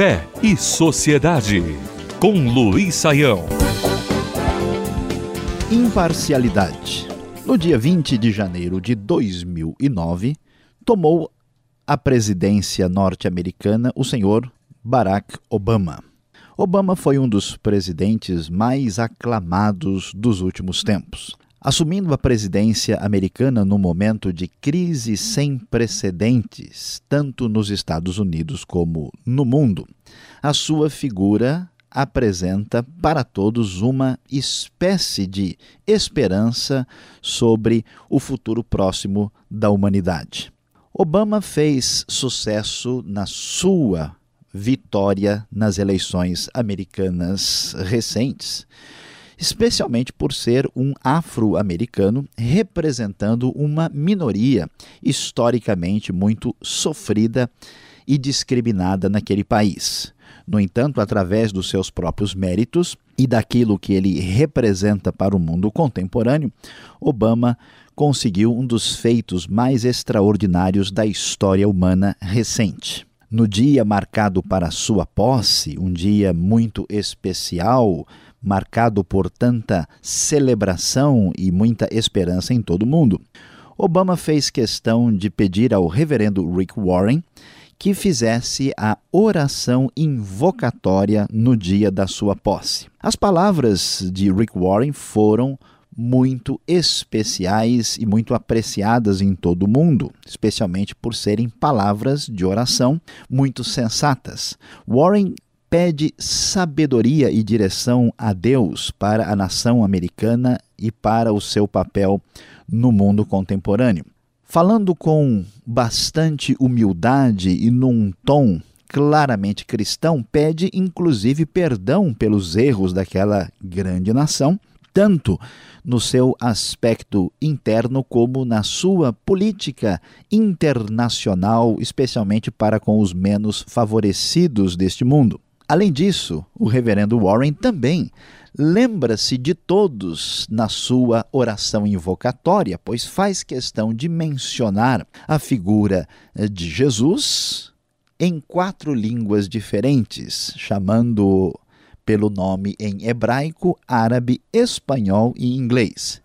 Fé e Sociedade, com Luiz Saião. Imparcialidade. No dia 20 de janeiro de 2009, tomou a presidência norte-americana o senhor Barack Obama. Obama foi um dos presidentes mais aclamados dos últimos tempos. Assumindo a presidência americana num momento de crise sem precedentes, tanto nos Estados Unidos como no mundo, a sua figura apresenta para todos uma espécie de esperança sobre o futuro próximo da humanidade. Obama fez sucesso na sua vitória nas eleições americanas recentes especialmente por ser um afro-americano representando uma minoria historicamente muito sofrida e discriminada naquele país. No entanto, através dos seus próprios méritos e daquilo que ele representa para o mundo contemporâneo, Obama conseguiu um dos feitos mais extraordinários da história humana recente. No dia marcado para sua posse, um dia muito especial, marcado por tanta celebração e muita esperança em todo o mundo. Obama fez questão de pedir ao reverendo Rick Warren que fizesse a oração invocatória no dia da sua posse. As palavras de Rick Warren foram muito especiais e muito apreciadas em todo o mundo, especialmente por serem palavras de oração muito sensatas. Warren pede sabedoria e direção a Deus para a nação americana e para o seu papel no mundo contemporâneo. Falando com bastante humildade e num tom claramente cristão, pede inclusive perdão pelos erros daquela grande nação, tanto no seu aspecto interno como na sua política internacional, especialmente para com os menos favorecidos deste mundo. Além disso, o reverendo Warren também lembra-se de todos na sua oração invocatória, pois faz questão de mencionar a figura de Jesus em quatro línguas diferentes, chamando pelo nome em hebraico, árabe, espanhol e inglês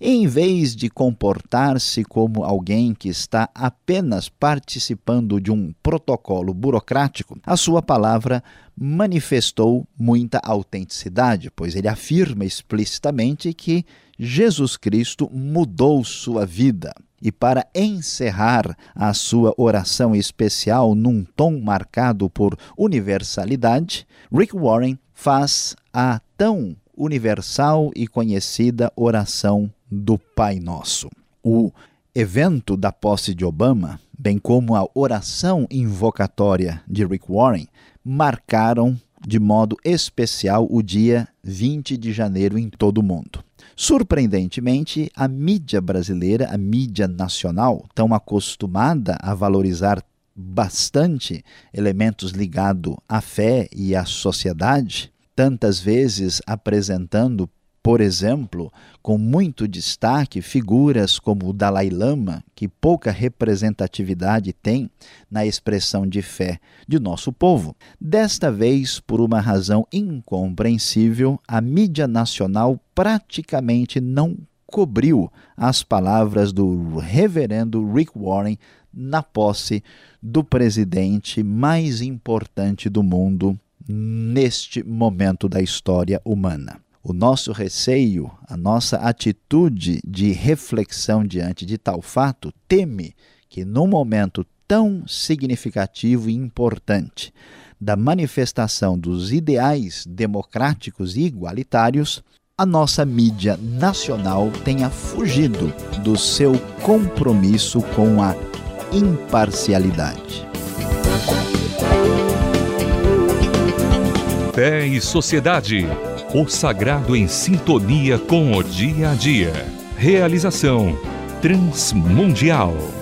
em vez de comportar-se como alguém que está apenas participando de um protocolo burocrático, a sua palavra manifestou muita autenticidade, pois ele afirma explicitamente que Jesus Cristo mudou sua vida. E para encerrar a sua oração especial num tom marcado por universalidade, Rick Warren faz a tão universal e conhecida oração do Pai Nosso. O evento da posse de Obama, bem como a oração invocatória de Rick Warren, marcaram de modo especial o dia 20 de janeiro em todo o mundo. Surpreendentemente, a mídia brasileira, a mídia nacional, tão acostumada a valorizar bastante elementos ligados à fé e à sociedade, tantas vezes apresentando, por exemplo, com muito destaque, figuras como o Dalai Lama, que pouca representatividade tem na expressão de fé de nosso povo. Desta vez, por uma razão incompreensível, a mídia nacional praticamente não cobriu as palavras do reverendo Rick Warren na posse do presidente mais importante do mundo neste momento da história humana. O nosso receio, a nossa atitude de reflexão diante de tal fato, teme que num momento tão significativo e importante da manifestação dos ideais democráticos e igualitários, a nossa mídia nacional tenha fugido do seu compromisso com a imparcialidade. Fé e Sociedade. O sagrado em sintonia com o dia a dia. Realização Transmundial.